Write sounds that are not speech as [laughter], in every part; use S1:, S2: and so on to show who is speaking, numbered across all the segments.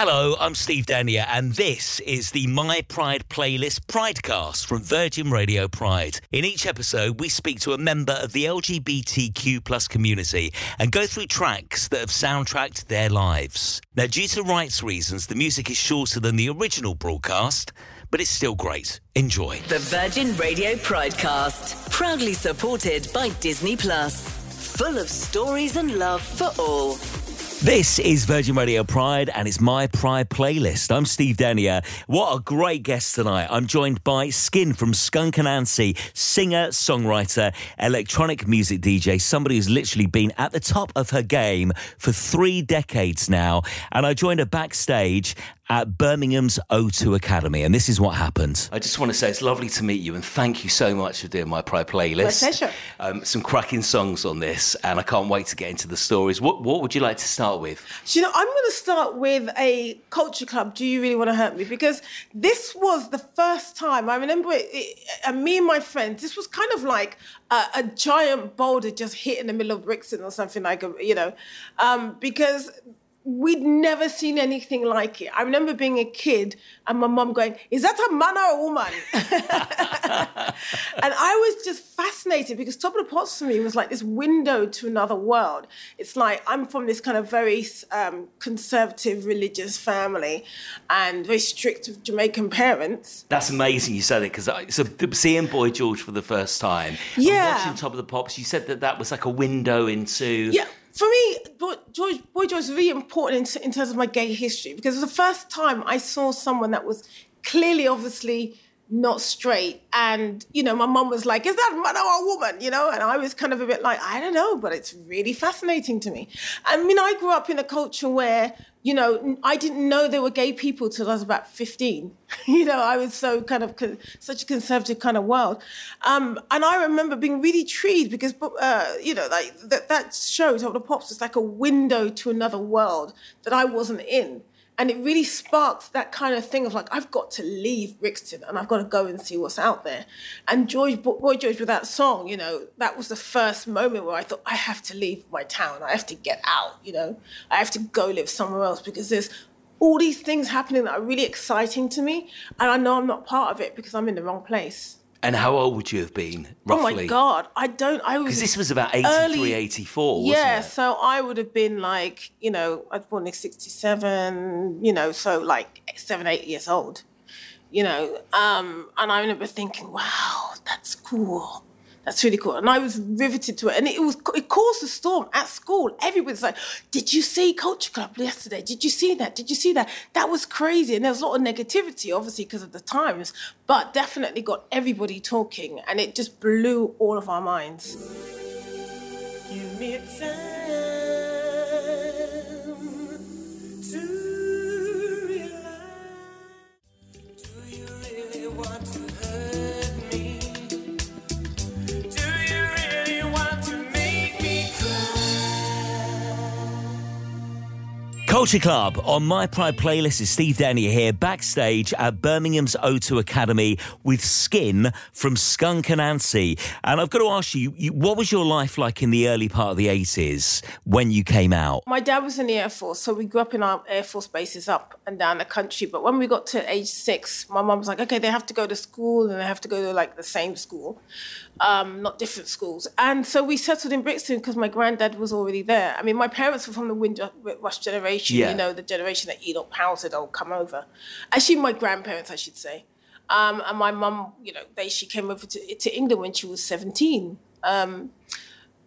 S1: Hello, I'm Steve Denyer, and this is the My Pride playlist Pridecast from Virgin Radio Pride. In each episode, we speak to a member of the LGBTQ plus community and go through tracks that have soundtracked their lives. Now, due to rights reasons, the music is shorter than the original broadcast, but it's still great. Enjoy.
S2: The Virgin Radio Pridecast, proudly supported by Disney Plus. Full of stories and love for all.
S1: This is Virgin Radio Pride and it's my Pride playlist. I'm Steve Denyer. What a great guest tonight. I'm joined by Skin from Skunk and Anansie, singer, songwriter, electronic music DJ, somebody who's literally been at the top of her game for three decades now. And I joined her backstage at Birmingham's O2 Academy. And this is what happened. I just want to say it's lovely to meet you and thank you so much for doing my Pride playlist.
S3: My pleasure.
S1: Um, some cracking songs on this, and I can't wait to get into the stories. What, what would you like to start with?
S3: Do you know, I'm going to start with a culture club. Do you really want to hurt me? Because this was the first time I remember it, it and me and my friends, this was kind of like a, a, giant boulder just hit in the middle of Brixton or something like, a, you know, um, because we'd never seen anything like it. I remember being a kid and my mom going, Is that a man or a woman? [laughs] and I was just fascinated because Top of the Pops for me was like this window to another world. It's like I'm from this kind of very um, conservative religious family and very strict Jamaican parents.
S1: That's amazing you said it because so seeing Boy George for the first time,
S3: yeah.
S1: watching Top of the Pops, you said that that was like a window into.
S3: Yeah for me, George, Boy George is really important in, in, terms of my gay history because it was the first time I saw someone that was clearly, obviously not straight. And, you know, my mom was like, is that man or a woman? You know, and I was kind of a bit like, I don't know, but it's really fascinating to me. I mean, I grew up in a culture where you know, I didn't know there were gay people till I was about 15. [laughs] you know, I was so kind of con- such a conservative kind of world. Um, and I remember being really treated because, uh, you know, like that, that show, Top of the Pops, was like a window to another world that I wasn't in. And it really sparked that kind of thing of like, I've got to leave Brixton and I've got to go and see what's out there. And George, Boy George with that song, you know, that was the first moment where I thought, I have to leave my town. I have to get out, you know, I have to go live somewhere else because there's all these things happening that are really exciting to me. And I know I'm not part of it because I'm in the wrong place.
S1: And how old would you have been, roughly?
S3: Oh my God, I don't, I was.
S1: Because this was about 83, early, 84,
S3: Yeah, so I would have been like, you know, I was born in 67, you know, so like seven, eight years old, you know. Um, and I remember thinking, wow, that's cool. That's really cool. And I was riveted to it. And it was it caused a storm at school. Everybody's like, Did you see Culture Club yesterday? Did you see that? Did you see that? That was crazy. And there was a lot of negativity, obviously, because of the times, but definitely got everybody talking. And it just blew all of our minds. Give me
S1: Culture Club on My Pride playlist is Steve Denyer here backstage at Birmingham's O2 Academy with Skin from Skunk Anansie. And I've got to ask you, you, what was your life like in the early part of the 80s when you came out?
S3: My dad was in the Air Force, so we grew up in our Air Force bases up and down the country. But when we got to age six, my mum was like, okay, they have to go to school and they have to go to like the same school um, not different schools. And so we settled in Brixton because my granddad was already there. I mean, my parents were from the Windrush generation, yeah. you know, the generation that Enoch Powell said, oh, come over. Actually, my grandparents, I should say. Um, and my mum, you know, they, she came over to, to England when she was 17. Um,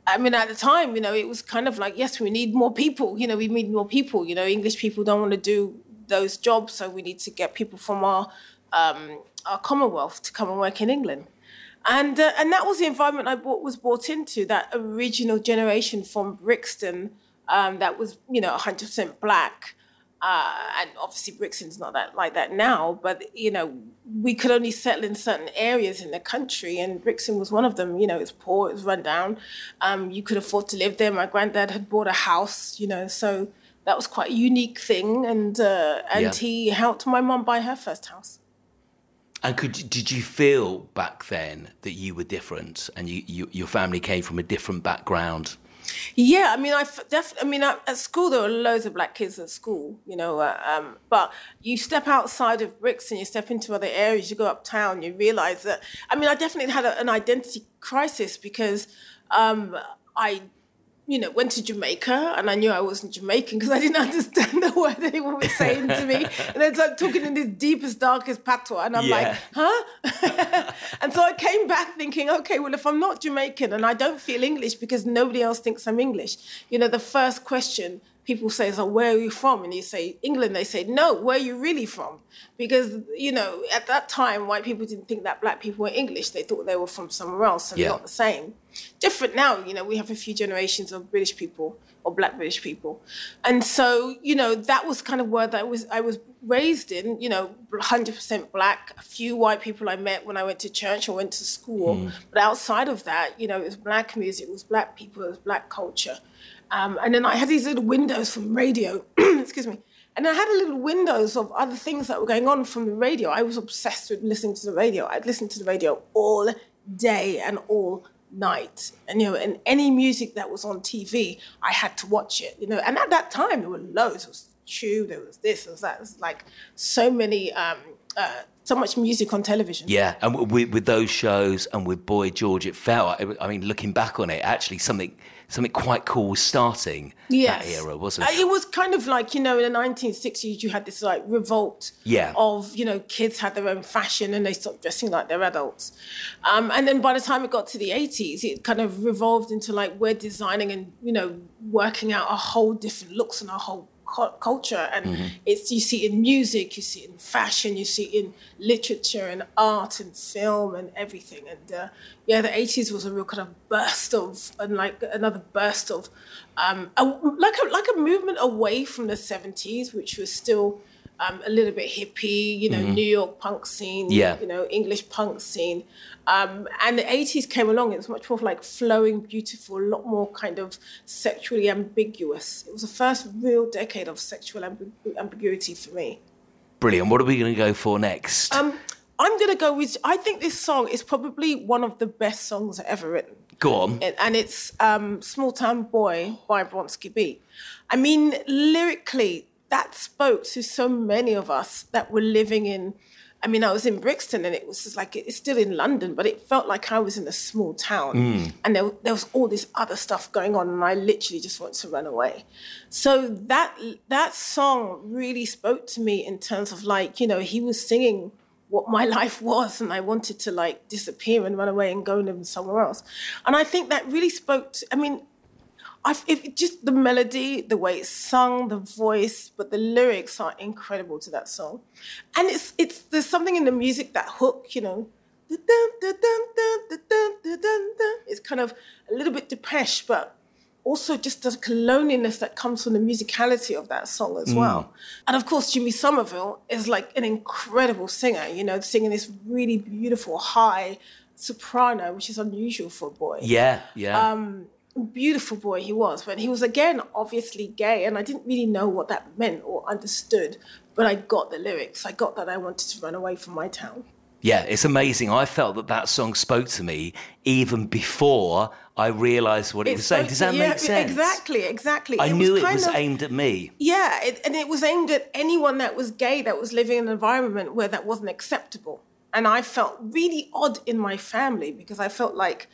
S3: I mean, at the time, you know, it was kind of like, yes, we need more people. You know, we need more people. You know, English people don't want to do those jobs, so we need to get people from our um, our Commonwealth to come and work in England and uh, and that was the environment I bought, was brought into that original generation from Brixton um, that was you know 100% black. Uh, and obviously Brixton's not that like that now, but you know we could only settle in certain areas in the country, and Brixton was one of them. You know, it's poor, it's run down. Um, you could afford to live there. My granddad had bought a house, you know, so that was quite a unique thing, and uh, and yeah. he helped my mom buy her first house.
S1: And could did you feel back then that you were different and you, you, your family came from a different background?
S3: Yeah, I mean, I definitely. I mean, at school there were loads of black kids at school, you know. Uh, um, but you step outside of bricks and you step into other areas, you go uptown, you realise that. I mean, I definitely had a, an identity crisis because um, I you know, went to Jamaica and I knew I wasn't Jamaican because I didn't [laughs] understand the word anyone was saying to me. [laughs] And then started talking in this deepest, darkest patois. And I'm yeah. like, huh? [laughs] and so I came back thinking, okay, well, if I'm not Jamaican and I don't feel English because nobody else thinks I'm English, you know, the first question people say, so where are you from? And you say, England. They say, no, where are you really from? Because, you know, at that time, white people didn't think that black people were English. They thought they were from somewhere else, so yeah. not the same. Different now, you know, we have a few generations of British people or black British people. And so, you know, that was kind of where that was I was raised in, you know, 100% black, a few white people I met when I went to church or went to school. Mm. But outside of that, you know, it was black music, it was black people, it was black culture. Um, and then I had these little windows from radio, [clears throat] excuse me. And I had little windows of other things that were going on from the radio. I was obsessed with listening to the radio. I'd listen to the radio all day and all night. And you know, and any music that was on TV, I had to watch it. You know, and at that time there were loads. There was Tube, there was this, there was that. It was like so many um, uh, so much music on television.
S1: Yeah, and with, with, those shows and with Boy George, it felt. I mean, looking back on it, actually something something quite cool was starting yes. that era, wasn't it?
S3: Uh, it was kind of like you know in the 1960s you had this like revolt
S1: yeah.
S3: of you know kids had their own fashion and they stopped dressing like they're adults, um, and then by the time it got to the 80s it kind of revolved into like we're designing and you know working out a whole different looks and a whole culture and mm-hmm. it's you see it in music you see it in fashion you see it in literature and art and film and everything and uh, yeah the 80s was a real kind of burst of and like another burst of um, a, like a like a movement away from the 70s which was still um, a little bit hippie, you know, mm-hmm. New York punk scene,
S1: yeah.
S3: you know, English punk scene. Um, and the 80s came along, it was much more like flowing, beautiful, a lot more kind of sexually ambiguous. It was the first real decade of sexual amb- ambiguity for me.
S1: Brilliant. What are we going to go for next?
S3: Um, I'm going to go with, I think this song is probably one of the best songs ever written.
S1: Go on.
S3: And it's um, Small Town Boy by Bronski Beat. I mean, lyrically, that spoke to so many of us that were living in. I mean, I was in Brixton and it was just like it's still in London, but it felt like I was in a small town, mm. and there, there was all this other stuff going on, and I literally just wanted to run away. So that that song really spoke to me in terms of like you know he was singing what my [laughs] life was and I wanted to like disappear and run away and go live somewhere else. And I think that really spoke to, I mean, I, if just the melody, the way it's sung, the voice, but the lyrics are incredible to that song, and it's it's there's something in the music that hook, you know. It's kind of a little bit Depeche, but also just the colonialness that comes from the musicality of that song as mm. well. And of course, Jimmy Somerville is like an incredible singer, you know, singing this really beautiful high soprano, which is unusual for a boy.
S1: Yeah, yeah.
S3: Um, beautiful boy he was, but he was again obviously gay, and I didn't really know what that meant or understood. But I got the lyrics. I got that I wanted to run away from my town.
S1: Yeah, it's amazing. I felt that that song spoke to me even before I realised what it, it was saying. Does that yeah, make sense?
S3: Exactly, exactly.
S1: I it knew was it was of, aimed at me.
S3: Yeah, it, and it was aimed at anyone that was gay that was living in an environment where that wasn't acceptable. And I felt really odd in my family because I felt like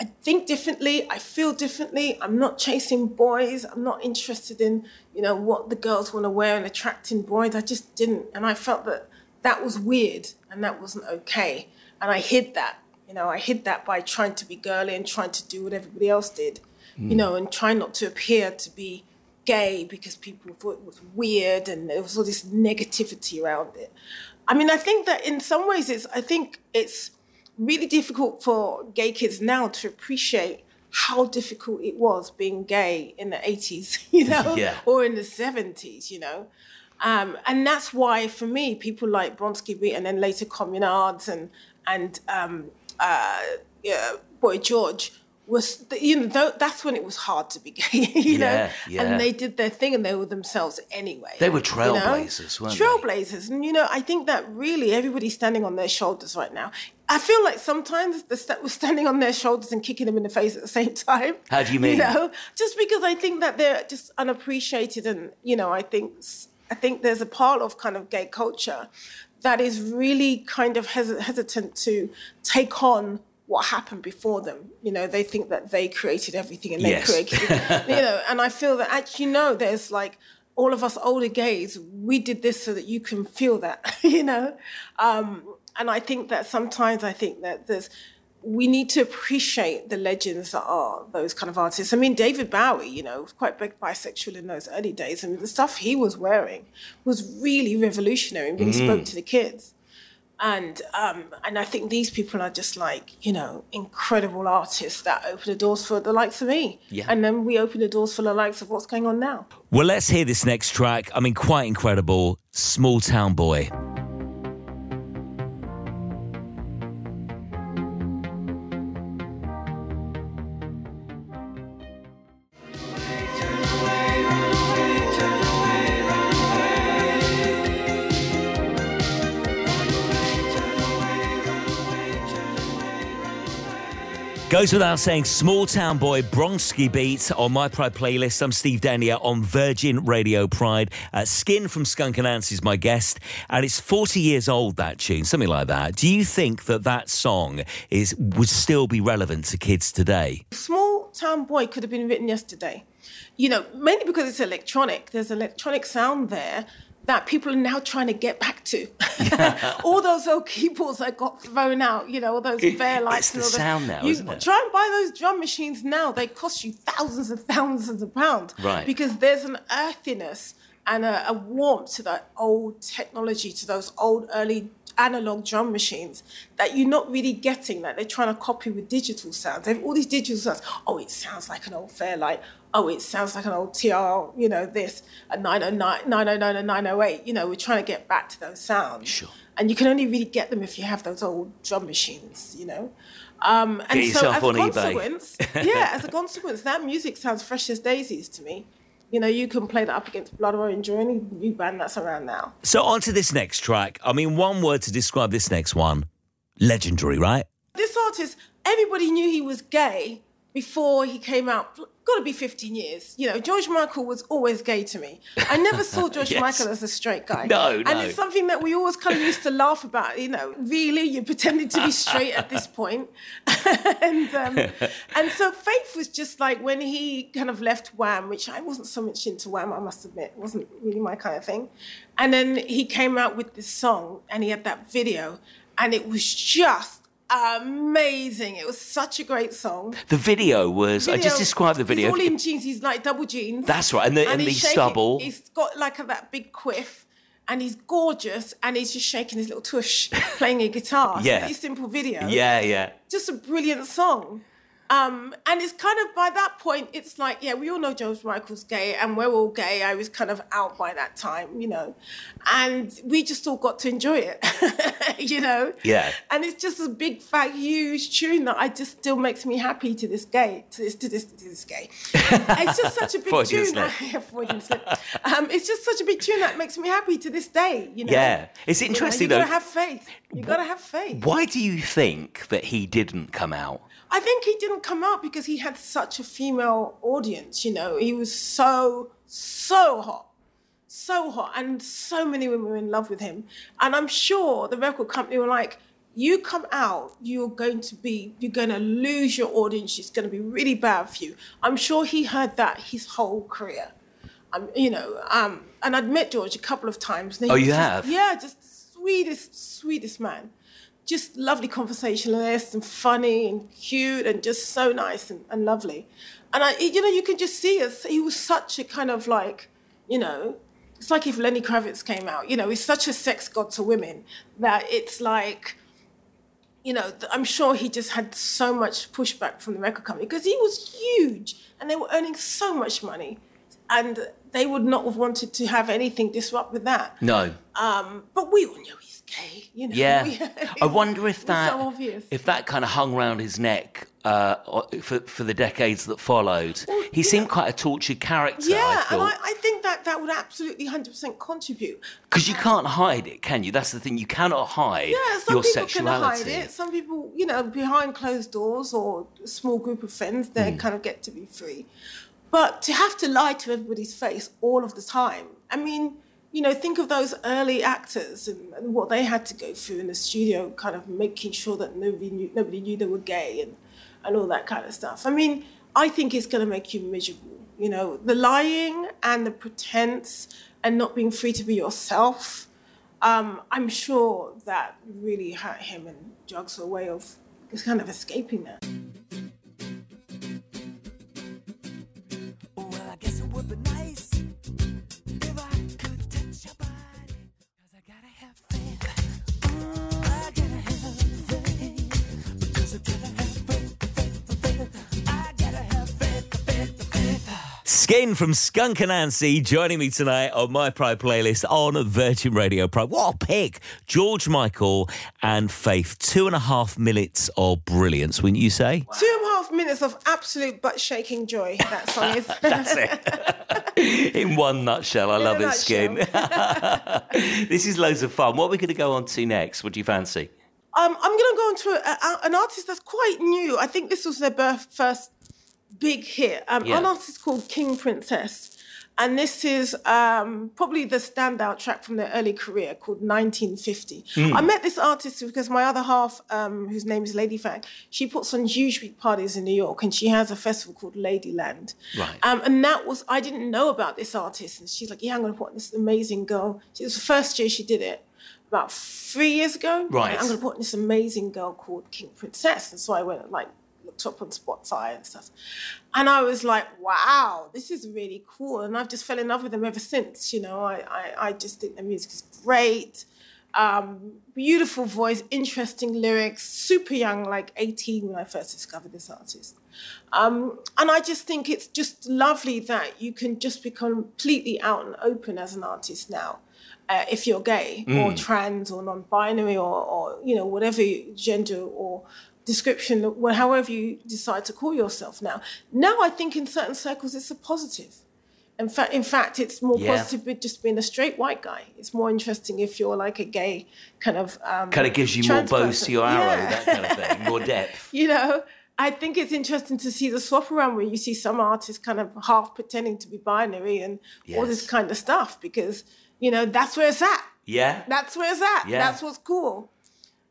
S3: I think differently. I feel differently. I'm not chasing boys. I'm not interested in, you know, what the girls want to wear and attracting boys. I just didn't. And I felt that that was weird and that wasn't okay. And I hid that. You know, I hid that by trying to be girly and trying to do what everybody else did, mm. you know, and trying not to appear to be gay because people thought it was weird and there was all this negativity around it. I mean, I think that in some ways it's, I think it's, really difficult for gay kids now to appreciate how difficult it was being gay in the 80s, [laughs] you know,
S1: yeah.
S3: or in the 70s, you know. Um, and that's why, for me, people like Bronski Beat and then later Communards and and um, uh, yeah, Boy George was you know that's when it was hard to be [laughs] gay you know
S1: yeah.
S3: and they did their thing and they were themselves anyway
S1: they were trailblazers
S3: you know?
S1: weren't
S3: trailblazers they? and you know i think that really everybody's standing on their shoulders right now I feel like sometimes the st- we're standing on their shoulders and kicking them in the face at the same [laughs] time.
S1: How do you mean?
S3: You know, just because I think that they're just unappreciated, and you know, I think I think there's a part of kind of gay culture that is really kind of hes- hesitant to take on what happened before them. You know, they think that they created everything and they
S1: Yes.
S3: created, [laughs] you know, and I feel that actually no, there's like all of us older gays, we did this so that you can feel that, [laughs] you know. Um, and I think that sometimes I think that there's we need to appreciate the legends that are those kind of artists. I mean, David Bowie, you know, was quite big bisexual in those early days, and the stuff he was wearing was really revolutionary and really spoke to the kids. And um, and I think these people are just like you know incredible artists that open the doors for the likes of me,
S1: Yeah.
S3: and then we open the doors for the likes of what's going on now.
S1: Well, let's hear this next track. I mean, quite incredible. Small Town Boy. Goes without saying, Small Town Boy, Bronski Beat on my Pride playlist. I'm Steve Denyer on Virgin Radio Pride. Uh, Skin from Skunk Anansie is my guest, and it's 40 years old, that tune, something like that. Do you think that that song is would still be relevant to kids today?
S3: Small Town Boy could have been written yesterday. You know, mainly because it's electronic. There's electronic sound there that people are now trying to get back to. [laughs] all those old keyboards that got thrown out, you know, all those Fairlights.
S1: It's the
S3: and all those-
S1: sound now,
S3: you
S1: isn't it?
S3: Try and buy those drum machines now. They cost you thousands and thousands of pounds.
S1: Right.
S3: Because there's an earthiness and a, a warmth to that old technology, to those old early analog drum machines that you're not really getting that they're trying to copy with digital sounds. They have all these digital sounds. Oh, it sounds like an old Fairlight. Oh, it sounds like an old TR, you know, this, a 909, 909 and 908. You know, we're trying to get back to those sounds.
S1: Sure.
S3: And you can only really get them if you have those old drum machines, you know. Um, and
S1: Get
S3: so as
S1: on
S3: a
S1: eBay.
S3: consequence, [laughs] yeah, as a consequence, that music sounds fresh as daisies to me. You know, you can play that up against Blood Orange or any new band that's around now.
S1: So, on to this next track. I mean, one word to describe this next one legendary, right?
S3: This artist, everybody knew he was gay before he came out. Got to be 15 years. You know, George Michael was always gay to me. I never saw [laughs] George
S1: Yes.
S3: Michael as a straight guy.
S1: No, no.
S3: And it's something that we always kind of used to laugh about. You know, really, you're pretending to be straight at this point. [laughs] and um, [laughs] and so Faith was just like when he kind of left Wham, which I wasn't so much into Wham, I must admit, it wasn't really my kind of thing. And then he came out with this song, and he had that video, and it was just amazing. It was such a great song.
S1: The video was, I just described the video.
S3: He's all in jeans. He's like double jeans.
S1: That's right, and the- and
S3: he's
S1: the stubble.
S3: He's got like a, that big quiff, and he's gorgeous, and he's just shaking his little tush, playing a guitar. [laughs]
S1: Yeah.
S3: very simple video.
S1: yeah, yeah.
S3: Just a brilliant song. Um, and it's kind of by that point, it's like, yeah, we all know George Michael's gay, and we're all gay. I was kind of out by that time, you know, and we just all got to enjoy it, [laughs] you know.
S1: Yeah.
S3: And it's just a big, fat, huge tune that I just still makes me happy to this day. To this, to this, to this day. [laughs] it's just such a big tune.
S1: slip. [laughs]
S3: Yeah, Freudian slip. Um, it's just such a big tune that makes me happy to this day. You know.
S1: Yeah. It's
S3: You know,
S1: interesting,
S3: You
S1: though.
S3: gotta have faith. You've gotta have faith.
S1: Why do you think that he didn't come out?
S3: I think he didn't come out because he had such a female audience, you know. He was so, so hot. So hot. And so many women were in love with him. And I'm sure the record company were like, you come out, you're going to be, you're going to lose your audience. It's going to be really bad for you. I'm sure he heard that his whole career. Um, you know, um, and I'd met George a couple of times. and
S1: Oh, you
S3: just-
S1: have?
S3: Yeah, just sweetest, sweetest man just lovely conversationalist and funny and cute and just so nice and, and lovely. And I, you know, you can just see us. He was such a kind of like, you know, it's like if Lenny Kravitz came out. You know, he's such a sex god to women that it's like, you know, I'm sure he just had so much pushback from the record company because he was huge and they were earning so much money. and they would not have wanted to have anything disrupt with that.
S1: No.
S3: Um, but we all know he's gay, you know. [laughs]
S1: Yeah. I wonder if that
S3: so
S1: if that kind of hung round his neck uh, for for the decades that followed. he seemed quite a tortured character.
S3: yeah,
S1: I
S3: and. I, I think that that would absolutely 100% contribute.
S1: Because you can't hide it, can you? That's the thing. You cannot hide
S3: Yeah, some
S1: your
S3: people
S1: sexuality.
S3: can hide it. Some people, you know, behind closed doors or a small group of friends, they
S1: Hmm.
S3: kind of get to be free. But to have to lie to everybody's face all of the time, I mean, you know, think of those early actors and, and what they had to go through in the studio, kind of making sure that nobody knew, nobody knew they were gay and, and all that kind of stuff. I mean, I think it's going to make you miserable. You know, the lying and the pretense and not being free to be yourself um, I'm sure that really hurt him, and were a way of just kind of escaping that.
S1: Skin from Skunk Anansie joining me tonight on my Pride playlist on Virgin Radio Pride. What a pick! George Michael and Faith. Two and a half minutes of brilliance, wouldn't you say?
S3: Two and a half minutes of absolute butt shaking joy. That song is. [laughs]
S1: That's it. [laughs] In one nutshell, I
S3: In
S1: love it, Skin. [laughs] this is loads of fun. What are we going to go on to next? What do you fancy?
S3: Um, I'm going to go on to a, a, an artist that's quite new. I think this was their birth, first big hit. Um,
S1: Yeah.
S3: An artist called King Princess. And this is um, probably the standout track from their early career called 1950.
S1: Hmm.
S3: I met this artist because my other half, um, whose name is Lady Fag, she puts on huge big parties in New York and she has a festival called Ladyland.
S1: Right.
S3: Um, and that was, I didn't know about this artist. And she's like, yeah, I'm going to put on this amazing girl. It was the first year she did it about three years ago.
S1: Right.
S3: I'm going to put on this amazing girl called King Princess. And so I went like looked up on Spotify and stuff. And I was like, wow, this is really cool. And I've just fell in love with them ever since. You know, I, I, I just think the music is great. Um, beautiful voice, interesting lyrics, super young, like 18 when I first discovered this artist. Um, and I just think it's just lovely that you can just be completely out and open as an artist now. Uh, if you're gay or trans or non-binary or, or you know whatever gender or description, however you decide to call yourself now. Now I think in certain circles it's a positive. In fact, in fact, it's more
S1: Yeah.
S3: positive with just being a straight white guy. It's more interesting if you're like a gay kind of um,
S1: Kind of gives you more bows to your arrow,
S3: Yeah.
S1: that kind of thing, more [laughs] depth.
S3: you know, I think it's interesting to see the swap around where you see some artists kind of half pretending to be binary and all this kind of stuff because, you know, that's where it's at.
S1: Yeah.
S3: That's where it's at.
S1: Yeah.
S3: That's what's cool.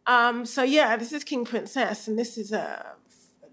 S3: Um, so yeah, this is King Princess, and this is a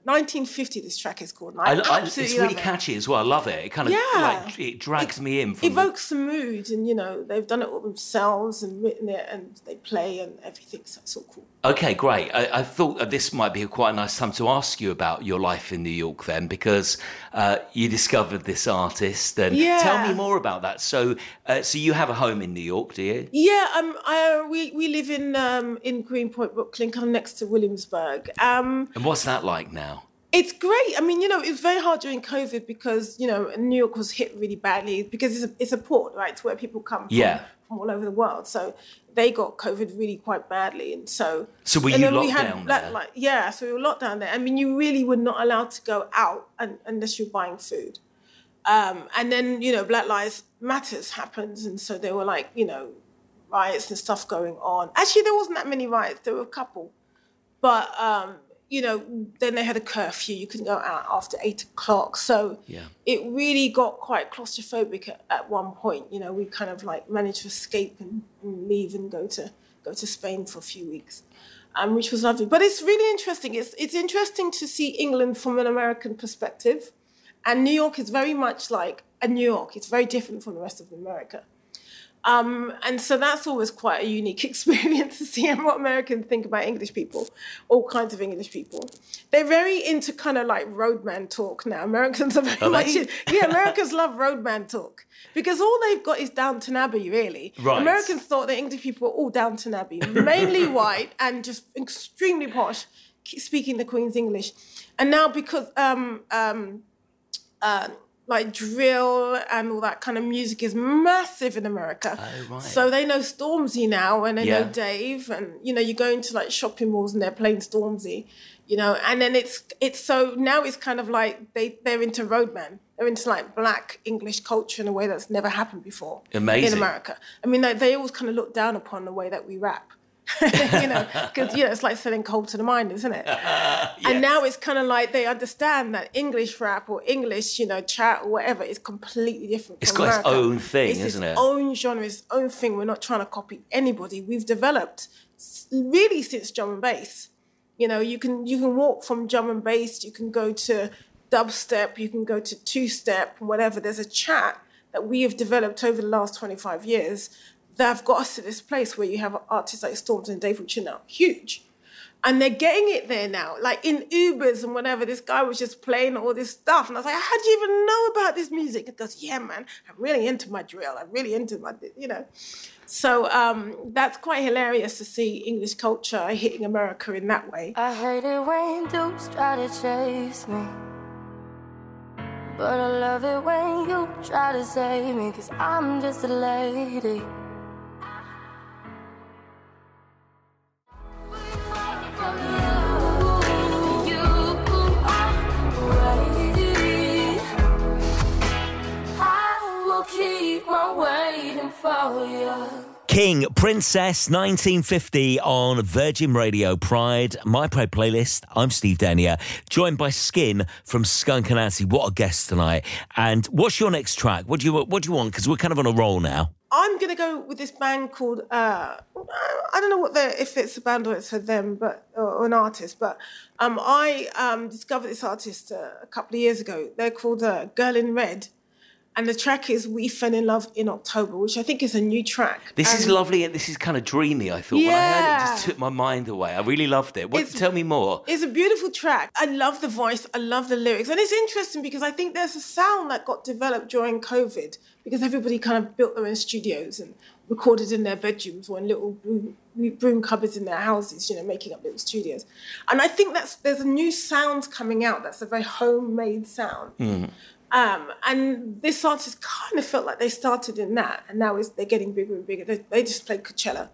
S3: 1950. This track is called. I,
S1: I, it's really
S3: love it.
S1: catchy as well. I love it. It kind of
S3: Yeah.
S1: like it drags me in from the-
S3: evokes the mood, and you know they've done it all themselves and written it, and they play and everything. So it's all cool.
S1: Okay, great. I, I thought that this might be quite a nice time to ask you about your life in New York then, because uh, you discovered this artist. And
S3: Yeah.
S1: tell me more about that. So, uh, so you have a home in New York, do you?
S3: Yeah, um, I, we we live in um in Greenpoint, Brooklyn, kind of next to Williamsburg. Um,
S1: And what's that like now?
S3: It's great. I mean, you know, it was very hard during COVID because you know New York was hit really badly because it's a, it's a port, right? It's where people come from,
S1: Yeah.
S3: from all over the world. So they got COVID really quite badly, and so
S1: So were
S3: and
S1: you
S3: then we had
S1: down
S3: Black
S1: there?
S3: Li- yeah, so we were locked down there. I mean, you really were not allowed to go out un- unless you're buying food. Um, and then you know, Black Lives Matters happens, and so there were like you know riots and stuff going on. Actually, there wasn't that many riots. There were a couple, but um, you know, then they had a curfew. You couldn't go out after eight o'clock. So
S1: Yeah.
S3: it really got quite claustrophobic at, at one point. You know, we kind of like managed to escape and, and leave and go to go to Spain for a few weeks, um, which was lovely. But it's really interesting. It's it's interesting to see England from an American perspective, and New York is very much like a New York. It's very different from the rest of America. Um, and so that's always quite a unique [laughs] experience to see what Americans think about English people, all kinds of English people. They're very into kind of like roadman talk now. Americans are very
S1: Are
S3: much, in- yeah, Americans love roadman talk because all they've got is Downton Abbey, really.
S1: Right.
S3: Americans thought that English people were all Downton Abbey, mainly [laughs] white and just extremely posh, speaking the Queen's English. And now because um, um, uh, like drill and all that kind of music is massive in America.
S1: Oh, right.
S3: So they know Stormzy now and they
S1: Yeah.
S3: know Dave and you know you go into like shopping malls and they're playing Stormzy, you know, and then it's it's so now it's kind of like they they're into roadman. They're into like black English culture in a way that's never happened before
S1: Amazing.
S3: in America. I mean, they, they always kind of look down upon the way that we rap. [laughs] you know, because you know it's like selling coal to the mind, isn't it? [laughs] And now it's kind of like they understand that English rap or English, you know, chat or whatever is completely different.
S1: It's got its own thing,
S3: It's
S1: isn't
S3: its
S1: it?
S3: Own genre, its own thing. We're not trying to copy anybody. We've developed really since drum and bass. You know, you can you can walk from drum and bass. You can go to dubstep. You can go to two step, whatever. There's a chat that we have developed over the last 25 years that have got us to this place where you have artists like Stormzy and Dave Richard huge. And they're getting it there now. Like in Ubers and whatever, this guy was just playing all this stuff. And I was like, how do you even know about this music? He goes, yeah, man, I'm really into my drill. I'm really into my, you know. So um, that's quite hilarious to see English culture hitting America in that way.
S4: I hate it when dudes try to chase me. But I love it when you try to save me, cause I'm just a lady.
S1: King Princess 1950 on Virgin Radio Pride, my Pride playlist. I'm Steve Denyer, joined by Skin from Skunk Anansie. What a guest tonight! And what's your next track? What do you what do you want? Because we're kind of on a roll now.
S3: I'm gonna go with this band called uh, I don't know what they if it's a band or it's for them, but or an artist. But um, I um, discovered this artist uh, a couple of years ago. They're called uh, Girl in Red, and the track is "We Fell in Love in October," which I think is a new track.
S1: This is lovely and this is kind of dreamy. I thought when I heard it, it just took my mind away. I really loved it. What, tell me more.
S3: It's a beautiful track. I love the voice. I love the lyrics. And it's interesting because I think there's a sound that got developed during COVID because everybody kind of built their own studios and recorded in their bedrooms or in little broom, broom cupboards in their houses, you know, making up little studios. And I think that's there's a new sound coming out that's a very homemade sound. Mm. Um, and this artist kind of felt like they started in that, and now is they're getting bigger and bigger. They, they just played Coachella.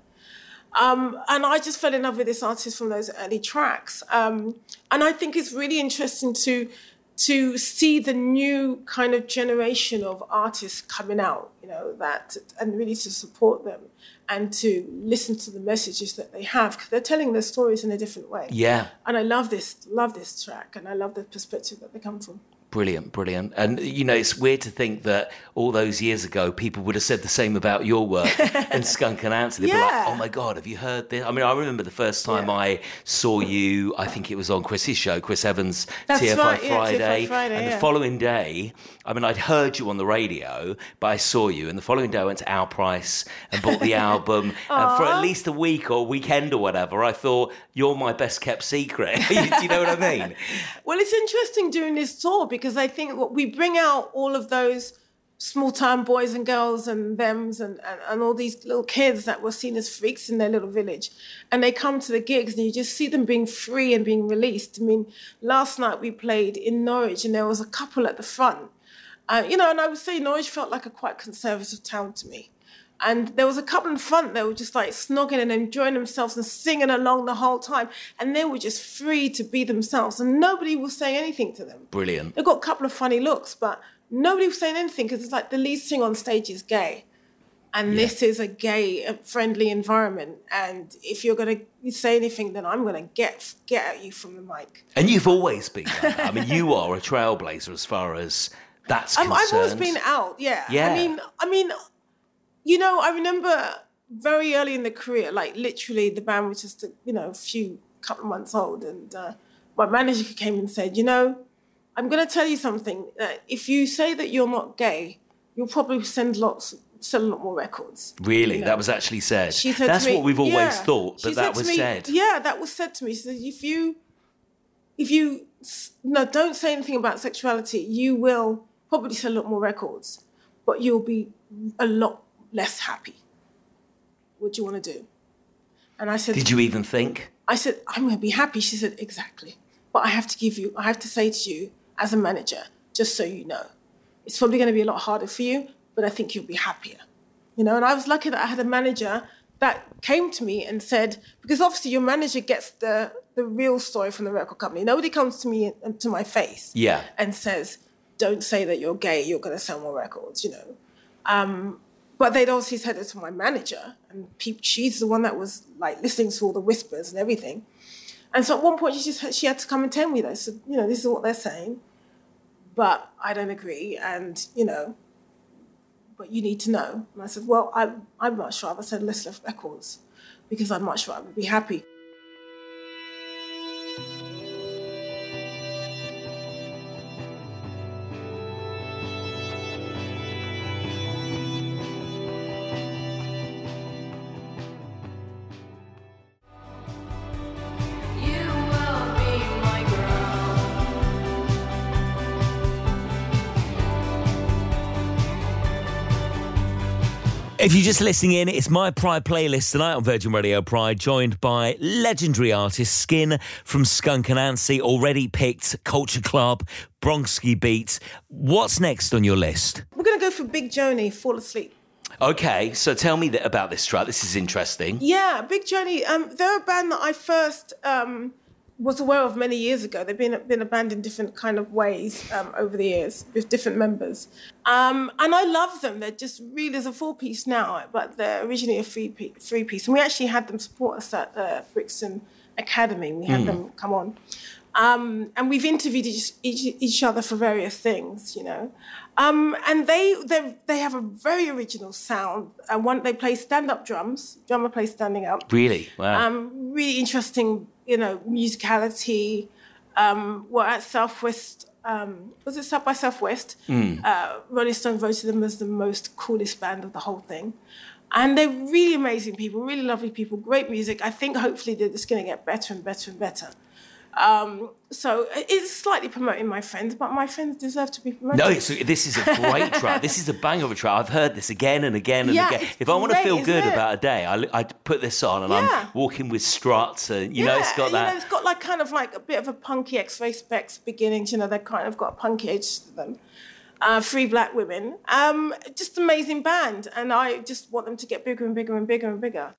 S3: Um, and I just fell in love with this artist from those early tracks. Um, and I think it's really interesting to to see the new kind of generation of artists coming out, you know, that and really to support them and to listen to the messages that they have because they're telling their stories in a different way.
S1: Yeah.
S3: And I love this, love this track, and I love the perspective that they come from.
S1: Brilliant, brilliant. And, you know, it's weird to think that all those years ago, people would have said the same about your work [laughs] and Skunk Anansie. They'd be like, oh my God, have you heard this? I mean, I remember the first time
S3: Yeah.
S1: I saw you, I think it was on Chris's show, Chris Evans' TFI
S3: right, yeah, TFI
S1: Friday.
S3: Friday,
S1: and the following day, I mean, I'd heard you on the radio, but I saw you. And the following day, I went to Our Price and bought the [laughs] album. and for at least a week or weekend or whatever, I thought, you're my best kept secret. [laughs] Do you know what I mean?
S3: Well, it's interesting doing this tour because I think we bring out all of those small town boys and girls and thems and, and, and all these little kids that were seen as freaks in their little village. And they come to the gigs and you just see them being free and being released. I mean, last night we played in Norwich and there was a couple at the front. Uh, you know, and I would say Norwich felt like a quite conservative town to me. And there was a couple in front that were just like snogging and enjoying themselves and singing along the whole time. And they were just free to be themselves. And nobody was saying anything to them.
S1: Brilliant.
S3: They've got a couple of funny looks, but nobody was saying anything because it's like the lead singer on stage is gay. And this is a gay friendly environment. And if you're going to say anything, then I'm going to get get at you from the mic.
S1: And you've always been like. I mean, you [laughs] are a trailblazer as far as that's concerned.
S3: I've always been out, yeah.
S1: Yeah.
S3: I mean, I mean, you know, I remember very early in the career, like literally, the band was just a, you know a few couple of months old, and uh, my manager came and said, you know, I'm going to tell you something. That if you say that you're not gay, you'll probably send lots, sell a lot more records.
S1: Really,
S3: you know.
S1: that was actually said.
S3: She said
S1: That's
S3: me,
S1: what we've always
S3: yeah.
S1: thought, but that was
S3: me-
S1: said.
S3: Yeah, that was said to me. She said, if you, if you, no, don't say anything about sexuality, you will probably sell a lot more records, but you'll be a lot less happy. What do you want to do? And I said,
S1: Did you even think?
S3: I said, I'm going to be happy. She said, exactly. But I have to give you, I have to say to you as a manager, just so you know, It's probably going to be a lot harder for you, but I think you'll be happier. You know, and I was lucky that I had a manager that came to me and said, because obviously your manager gets the the real story from the record company. Nobody comes to me and to my face
S1: Yeah.
S3: and says, "Don't say that you're gay. You're going to sell more records." You know. Um, but they'd obviously said it to my manager, and she's the one that was like listening to all the whispers and everything. And so at one point, she just had, she had to come and tell me that. So you know, this is what they're saying, but I don't agree, and you know, but you need to know. And I said, well, I I'd much rather sell less of records because I'd much rather be happy.
S1: If you're just listening in, it's my Pride playlist tonight on Virgin Radio Pride, joined by legendary artist Skin from Skunk and Anansie, already picked Culture Club, Bronski Beats. What's next on your list?
S3: We're gonna go for Big Joanie, Fall Asleep.
S1: Okay, so tell me about this track. This is interesting.
S3: Yeah, Big Joanie. Um, they're a band that I first um, was aware of many years ago. They've been been a band in different kind of ways um, over the years with different members, um, and I love them. They're just really as a four piece now, but they're originally a three piece. Three piece, and we actually had them support us at the Brixton Academy. We had them come on. Um, and we've interviewed each, each, each other for various things, you know. Um, and they they they have a very original sound. And one they play stand up drums. Drummer plays standing up.
S1: Really? Wow.
S3: Um, really interesting, you know, musicality. Um, we're at Southwest. Um, was it South by Southwest? Uh, Rolling Stone voted them as the most coolest band of the whole thing. And they're really amazing people, really lovely people, great music. I think hopefully they're just going to get better and better and better. Um, so it's slightly promoting my friends, but my friends deserve to be promoted.
S1: no, it's, this is a great track. This is a bang of a track. I've heard this again and again and
S3: Yeah,
S1: again. If I want to feel good
S3: it?
S1: about a day, I, I put this on and
S3: Yeah.
S1: I'm walking with struts. And, you know, it's got that.
S3: you know, it's got like kind of like a bit of a punky X-Ray Spex beginnings. You know, they've kind of got a punky edge to them. Uh, three black women, um, just amazing band, and I just want them to get bigger and bigger and bigger and bigger.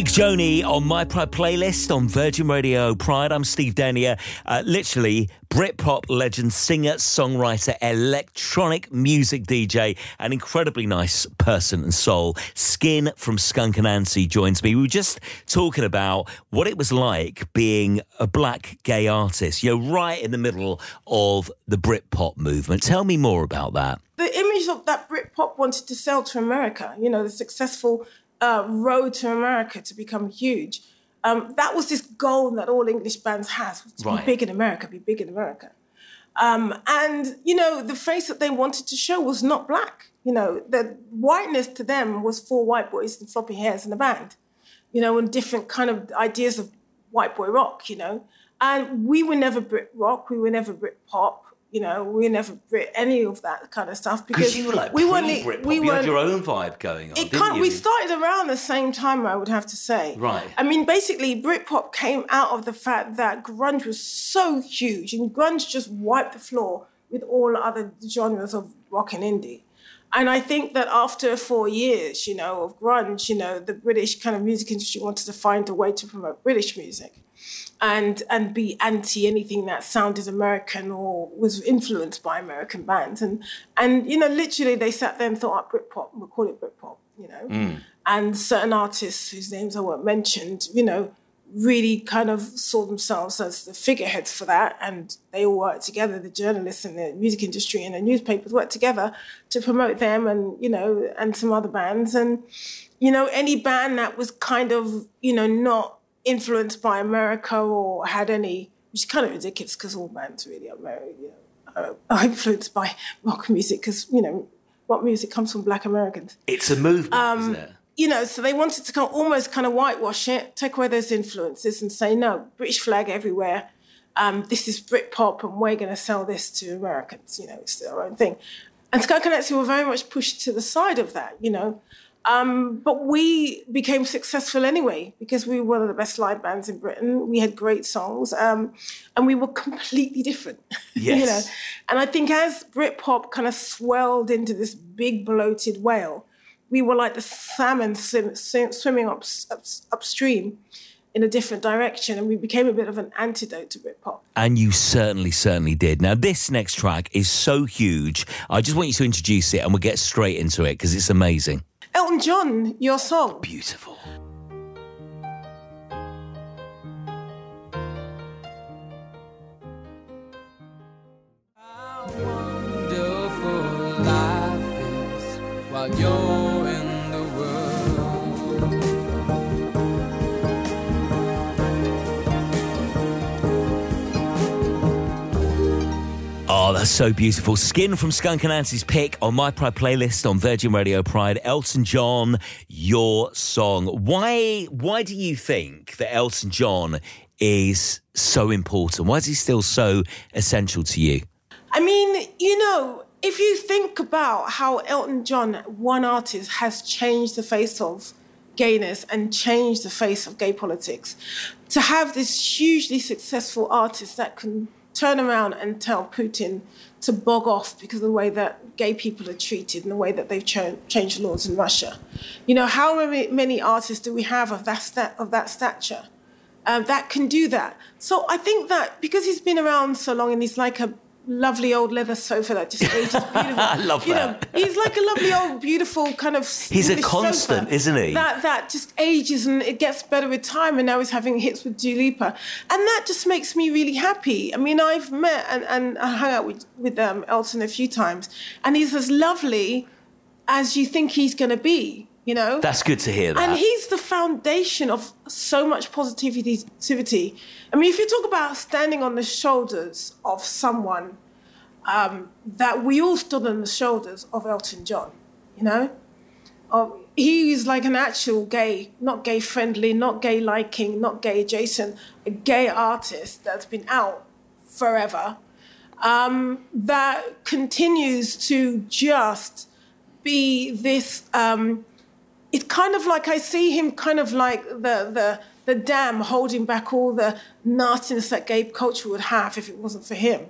S1: Big Joanie on my Pride playlist on Virgin Radio Pride. I'm Steve Denyer, uh, literally Britpop legend, singer, songwriter, electronic music DJ, an incredibly nice person and soul. Skin from Skunk and Anansie joins me. We were just talking about what it was like being a black gay artist. You're right in the middle of the Britpop movement. Tell me more about that.
S3: the image of that Britpop wanted to sell to America, you know, the successful uh, road to America to become huge. Um, that was this goal that all English bands has to
S1: Right.
S3: be big in America, be big in America. Um, and you know, the face that they wanted to show was not black. You know, the whiteness to them was four white boys and floppy hairs in a band. You know, and different kind of ideas of white boy rock. You know, and we were never Brit rock. We were never Brit pop. You know, we never Brit any of that kind of stuff because
S1: you were like
S3: we weren't. We
S1: you had
S3: weren't.
S1: your own vibe going on.
S3: It
S1: didn't
S3: can't.
S1: you?
S3: We started around the same time, I would have to say.
S1: Right.
S3: I mean, basically, Britpop came out of the fact that grunge was so huge, and grunge just wiped the floor with all other genres of rock and indie. And I think that after four years, you know, of grunge, you know, the British kind of music industry wanted to find a way to promote British music and and be anti anything that sounded American or was influenced by American bands. And and you know, literally they sat there and thought up Britpop, we'll call it Britpop, you know. Mm. And certain artists whose names I won't mention, you know, really kind of saw themselves as the figureheads for that. And they all worked together, the journalists and the music industry and the newspapers worked together to promote them and, you know, and some other bands. And, you know, any band that was kind of, you know, not influenced by America or had any, which is kind of ridiculous because all bands really are, Ameri- you know, are, are influenced by rock music because, you know, rock music comes from black Americans
S1: It's a movement,
S3: Um,
S1: isn't it?
S3: you know, so they wanted to kind of almost kind of whitewash it, take away those influences, and say no, British flag everywhere. um, this is Britpop and we're going to sell this to Americans. You know, it's their own thing. And Skunk Anansie were very much pushed to the side of that, you know. Um, but we became successful anyway because we were one of the best live bands in Britain. We had great songs, um, and we were completely different. [laughs] you know,
S1: Yes.
S3: and I think as Britpop kind of swelled into this big bloated whale, we were like the salmon swim, swim, swimming up, up, upstream in a different direction, and we became a bit of an antidote to Britpop.
S1: And you certainly, certainly did. Now, this next track is so huge. I just want you to introduce it and we'll get straight into it because it's amazing.
S3: Elton John, your song.
S1: Beautiful.
S5: wonderful life is while you're
S1: that's so beautiful. Skin from Skunk and Anansie's pick on my Pride playlist on Virgin Radio Pride. Elton John, your song. Why? Why do you think that Elton John is so important? Why is he still so essential to you?
S3: I mean, you know, if you think about how Elton John, one artist, has changed the face of gayness and changed the face of gay politics, to have this hugely successful artist that can turn around and tell Putin to bog off because of the way that gay people are treated and the way that they've cha- changed laws in Russia. You know, how many, artists do we have of that, of that stature? um, that can do that. So I think that because he's been around so long and he's like a lovely old leather sofa that just ages [laughs] beautiful.
S1: I love
S3: you
S1: that.
S3: Know, he's like a lovely old beautiful kind of. [laughs]
S1: He's a constant,
S3: sofa
S1: isn't he?
S3: That that just ages and it gets better with time. And now he's having hits with Dua Lipa, and that just makes me really happy. I mean, I've met and, and I hung out with with um, Elton a few times, and he's as lovely as you think he's going to be. You know,
S1: That's good to hear that.
S3: and he's the foundation of so much positivity. I mean, if you talk about standing on the shoulders of someone, um, that we all stood on the shoulders of Elton John, you know? Um, he is like an actual gay, not gay friendly, not gay liking, not gay adjacent, a gay artist that's been out forever um, that continues to just be this. Um, it's kind of like I see him kind of like the the the dam holding back all the nastiness that gay culture would have if it wasn't for him.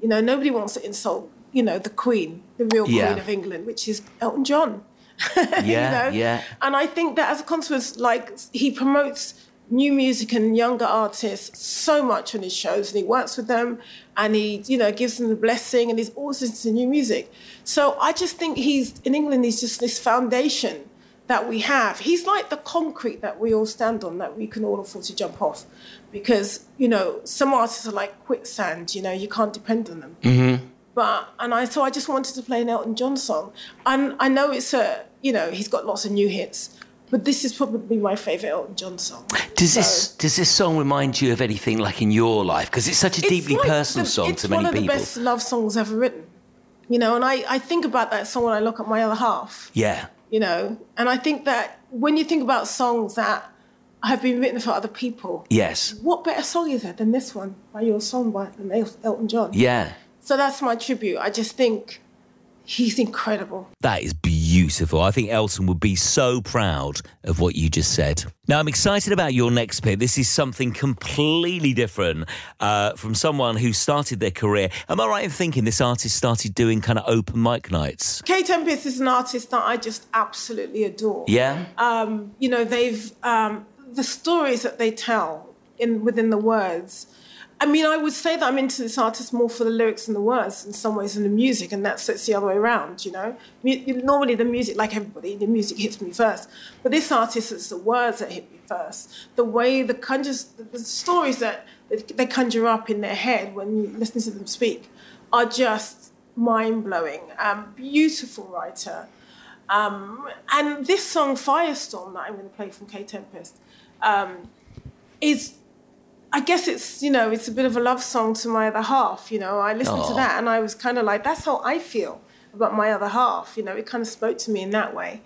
S3: You know, nobody wants to insult, you know, the Queen, the real
S1: Yeah.
S3: Queen of England, which is Elton John. [laughs]
S1: Yeah, yeah.
S3: And I think that as a consequence, like he promotes new music and younger artists so much on his shows, and he works with them, and he, you know, gives them the blessing, and he's always into new music. So I just think he's in England. He's just this foundation that we have. He's like the concrete that we all stand on, that we can all afford to jump off, because you know some artists are like quicksand. You know, you can't depend on them. Mm-hmm. But and I so I just wanted to play an Elton John song, and I know it's a you know he's got lots of new hits, but this is probably my favorite Elton John song.
S1: Does
S3: So-
S1: this does this song remind you of anything like in your life? Because it's such a
S3: It's
S1: deeply
S3: like
S1: personal
S3: the-
S1: song to many people.
S3: It's one of the best love songs ever written, you know. And I I think about that song when I look at my other half,
S1: Yeah,
S3: you know. And I think that when you think about songs that have been written for other people,
S1: yes,
S3: what better song is there than this one by your song by than El- Elton John?
S1: yeah.
S3: So that's my tribute. I just think he's incredible.
S1: That is beautiful. I think Elton would be so proud of what you just said. Now, I'm excited about your next pick. This is something completely different uh, from someone who started their career. Am I right in thinking this artist started doing kind of open mic nights?
S3: Kae Tempest is an artist that I just absolutely adore.
S1: Yeah?
S3: Um, you know, they've um, the stories that they tell in within the words. I mean, I would say that I'm into this artist more for the lyrics and the words in some ways than the music, and that's it's the other way around. You know, normally the music, like everybody, the music hits me first, but this artist, it's the words that hit me first. The way the conjures, the stories that they conjure up in their head when you listen to them speak, are just mind blowing. Um, beautiful writer. Um, and this song, Firestorm, that I'm going to play from Kae Tempest, um, is, I guess it's, you know, it's a bit of a love song to my other half. You know, I listened to that and I was kind of like, that's how I feel about my other half. You know, it kind of spoke to me in that way.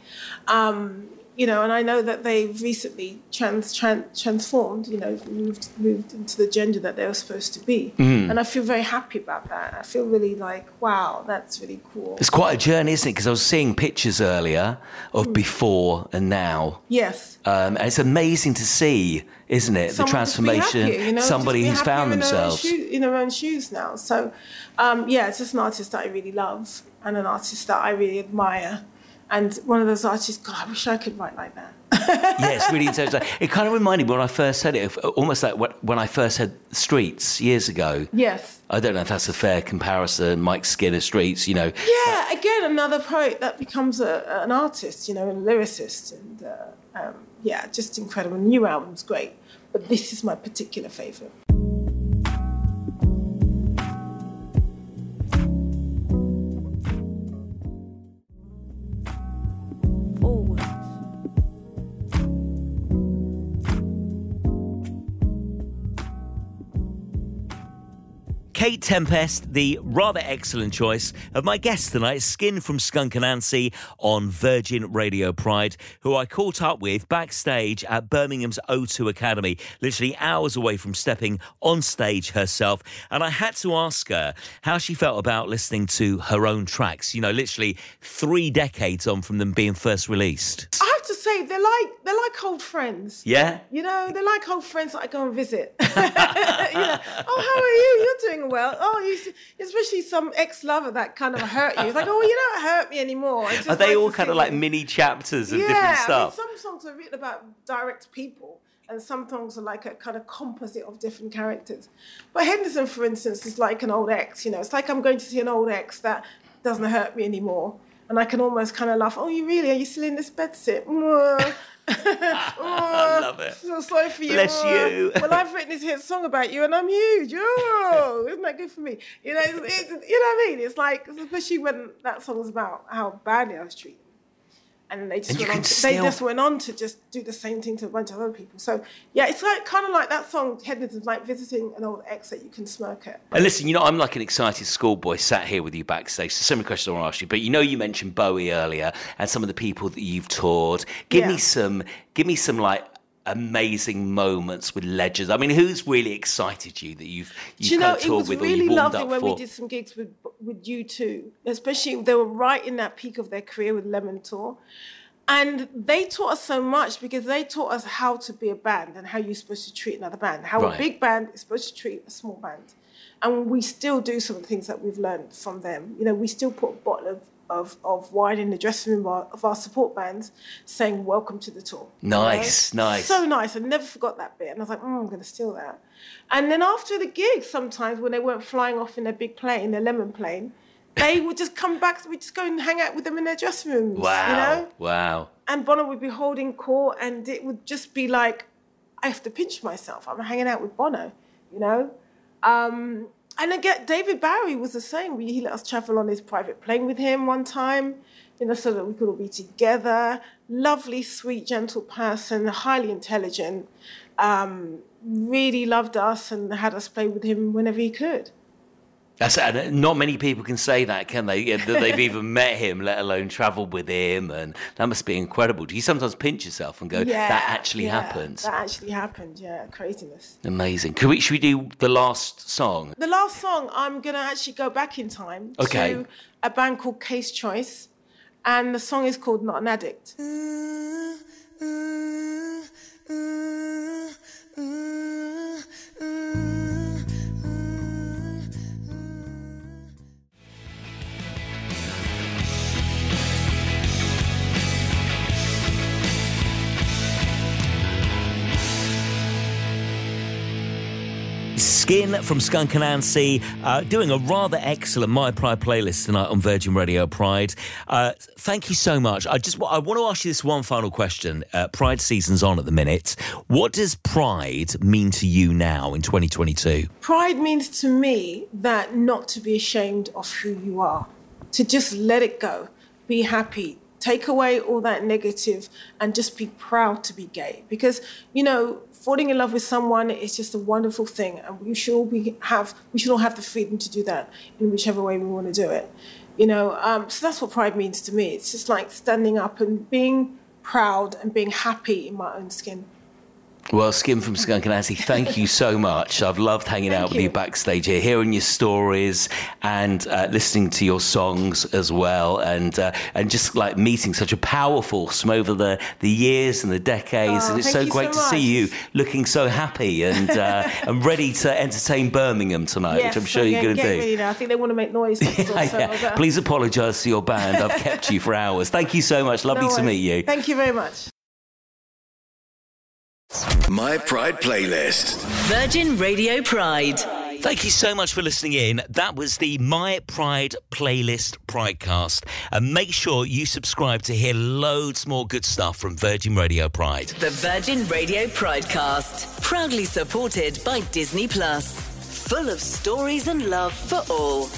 S3: Um, you know, and I know that they've recently trans, tran transformed, you know, moved moved into the gender that they were supposed to be,
S1: Mm.
S3: and I feel very happy about that. I feel really like, wow, that's really cool.
S1: It's quite a journey, isn't it? Because I was seeing pictures earlier of before and now.
S3: Yes.
S1: Um, and it's amazing to see, isn't it?
S3: Someone
S1: the transformation.
S3: happier, you know,
S1: somebody who's found
S3: in their own
S1: themselves.
S3: in their own shoes now. So, um, yeah, it's just an artist that I really love and an artist that I really admire. And one of those artists, God, I wish I could write like that. [laughs]
S1: it's really intense. It kind of reminded me when I first said it, almost like when I first heard Streets years ago.
S3: Yes.
S1: I don't know if that's a fair comparison. Mike Skinner, Streets, you know.
S3: Yeah, again, another poet that becomes a, an artist, you know, a lyricist. And uh, um, yeah, just incredible. New album's great. But this is my particular favourite.
S1: Kate Tempest, the rather excellent choice of my guest tonight, Skin from Skunk and Anansie on Virgin Radio Pride, who I caught up with backstage at Birmingham's O2 Academy, literally hours away from stepping on stage herself. And I had to ask her how she felt about listening to her own tracks, you know, literally three decades on from them being first released.
S3: Have to say, they're like, they're like old friends.
S1: Yeah?
S3: You know, they're like old friends that I go and visit. [laughs] you know, oh, how are you? You're doing well. Oh, you, especially some ex-lover that kind of hurt you. It's like, oh, you don't hurt me anymore. It's just
S1: Are they
S3: nice
S1: all kind of like mini chapters of
S3: yeah,
S1: different stuff?
S3: I mean, some songs are written about direct people, and some songs are like a kind of composite of different characters. But Hedonism, for instance, is like an old ex. You know, it's like I'm going to see an old ex that doesn't hurt me anymore, and I can almost kind of laugh. Oh, you really? Are you still in this bedsit? [laughs]
S1: I love it.
S3: Feel sorry for you.
S1: Bless you.
S3: well, I've written this hit song about you, and I'm huge. Oh, isn't that good for me? You know, it's, it's, you know what I mean? It's like, especially when that song's about how badly I was treated and they just
S1: And
S3: went on. To,
S1: still-
S3: They just went on to just do the same thing to a bunch of other people. So yeah, it's like kind of like that song. Hedonism's like visiting an old ex that you can smirk at.
S1: And listen, you know, I'm like an excited schoolboy sat here with you backstage. So, so many questions I want to ask you. But you know, you mentioned Bowie earlier and some of the people that you've toured. Give me some, give me some like amazing moments with legends. I mean, who's really excited you that you've you've
S3: Do you know, it was
S1: with
S3: really lovely when
S1: for?
S3: we did some gigs with with U2. Especially they were right in that peak of their career with Lemon Tour. And they taught us so much because they taught us how to be a band and how you're supposed to treat another band, how
S1: Right.
S3: a big band is supposed to treat a small band. And we still do some of the things that we've learned from them. You know, we still put a bottle of, of, of wine in the dressing room of our, of our support bands saying, Welcome to the tour. You know?
S1: Nice, nice.
S3: So nice. I never forgot that bit. And I was like, mm, I'm going to steal that. And then after the gig, sometimes when they weren't flying off in their big plane, their lemon plane, they [laughs] would just come back. We'd just go and hang out with them in their dressing rooms.
S1: wow,
S3: You know?
S1: wow.
S3: And Bono would be holding court, and it would just be like, I have to pinch myself. I'm hanging out with Bono, you know? Um, and again, David Bowie was the same. He let us travel on his private plane with him one time, you know, so that we could all be together. Lovely, sweet, gentle person, highly intelligent. Um, really loved us and had us play with him whenever he could.
S1: That's and uh, not many people can say that, can they? Yeah, that they've even [laughs] met him, let alone travelled with him, and that must be incredible. Do you sometimes pinch yourself and go, "That actually
S3: yeah,
S1: happened"?
S3: That actually happened. Yeah, craziness.
S1: Amazing. Could we, should we do the last song?
S3: The last song, I'm gonna actually go back in time
S1: Okay.
S3: to a band called K's Choice, and the song is called Not an Addict.
S1: Skin from Skunk and Anansie, uh, doing a rather excellent My Pride playlist tonight on Virgin Radio Pride. Uh, thank you so much. I just I want to ask you this one final question. Uh, Pride season's on at the minute. What does Pride mean to you now in 2022?
S3: Pride means to me that not to be ashamed of who you are, to just let it go, be happy, take away all that negative, and just be proud to be gay. Because you know, falling in love with someone is just a wonderful thing, and we should all be have we should all have the freedom to do that in whichever way we want to do it. You know, um, so that's what pride means to me. It's just like standing up and being proud and being happy in my own skin.
S1: Well, Skin from Skunk Anansie, thank you so much. I've loved hanging
S3: Thank
S1: out with
S3: you.
S1: you backstage here, hearing your stories and uh, listening to your songs as well, and uh, and just like meeting such a powerful from over the, the years and the decades.
S3: Oh,
S1: and it's so great
S3: so
S1: to see you looking so happy and uh, [laughs] and ready to entertain Birmingham tonight, which I'm sure you're going to do.
S3: now. I think they want to make noise. next door, [laughs] so
S1: Yeah,
S3: better-
S1: Please apologise to your band. I've kept you for hours. Thank you so much. [laughs] Lovely
S3: No
S1: to meet you.
S3: Thank you very much.
S6: My Pride playlist.
S2: Virgin Radio Pride.
S1: Thank you so much for listening in. That was the My Pride playlist Pridecast. And make sure you subscribe to hear loads more good stuff from Virgin Radio Pride.
S2: The Virgin Radio Pridecast. Proudly supported by Disney Plus. Full of stories and love for all.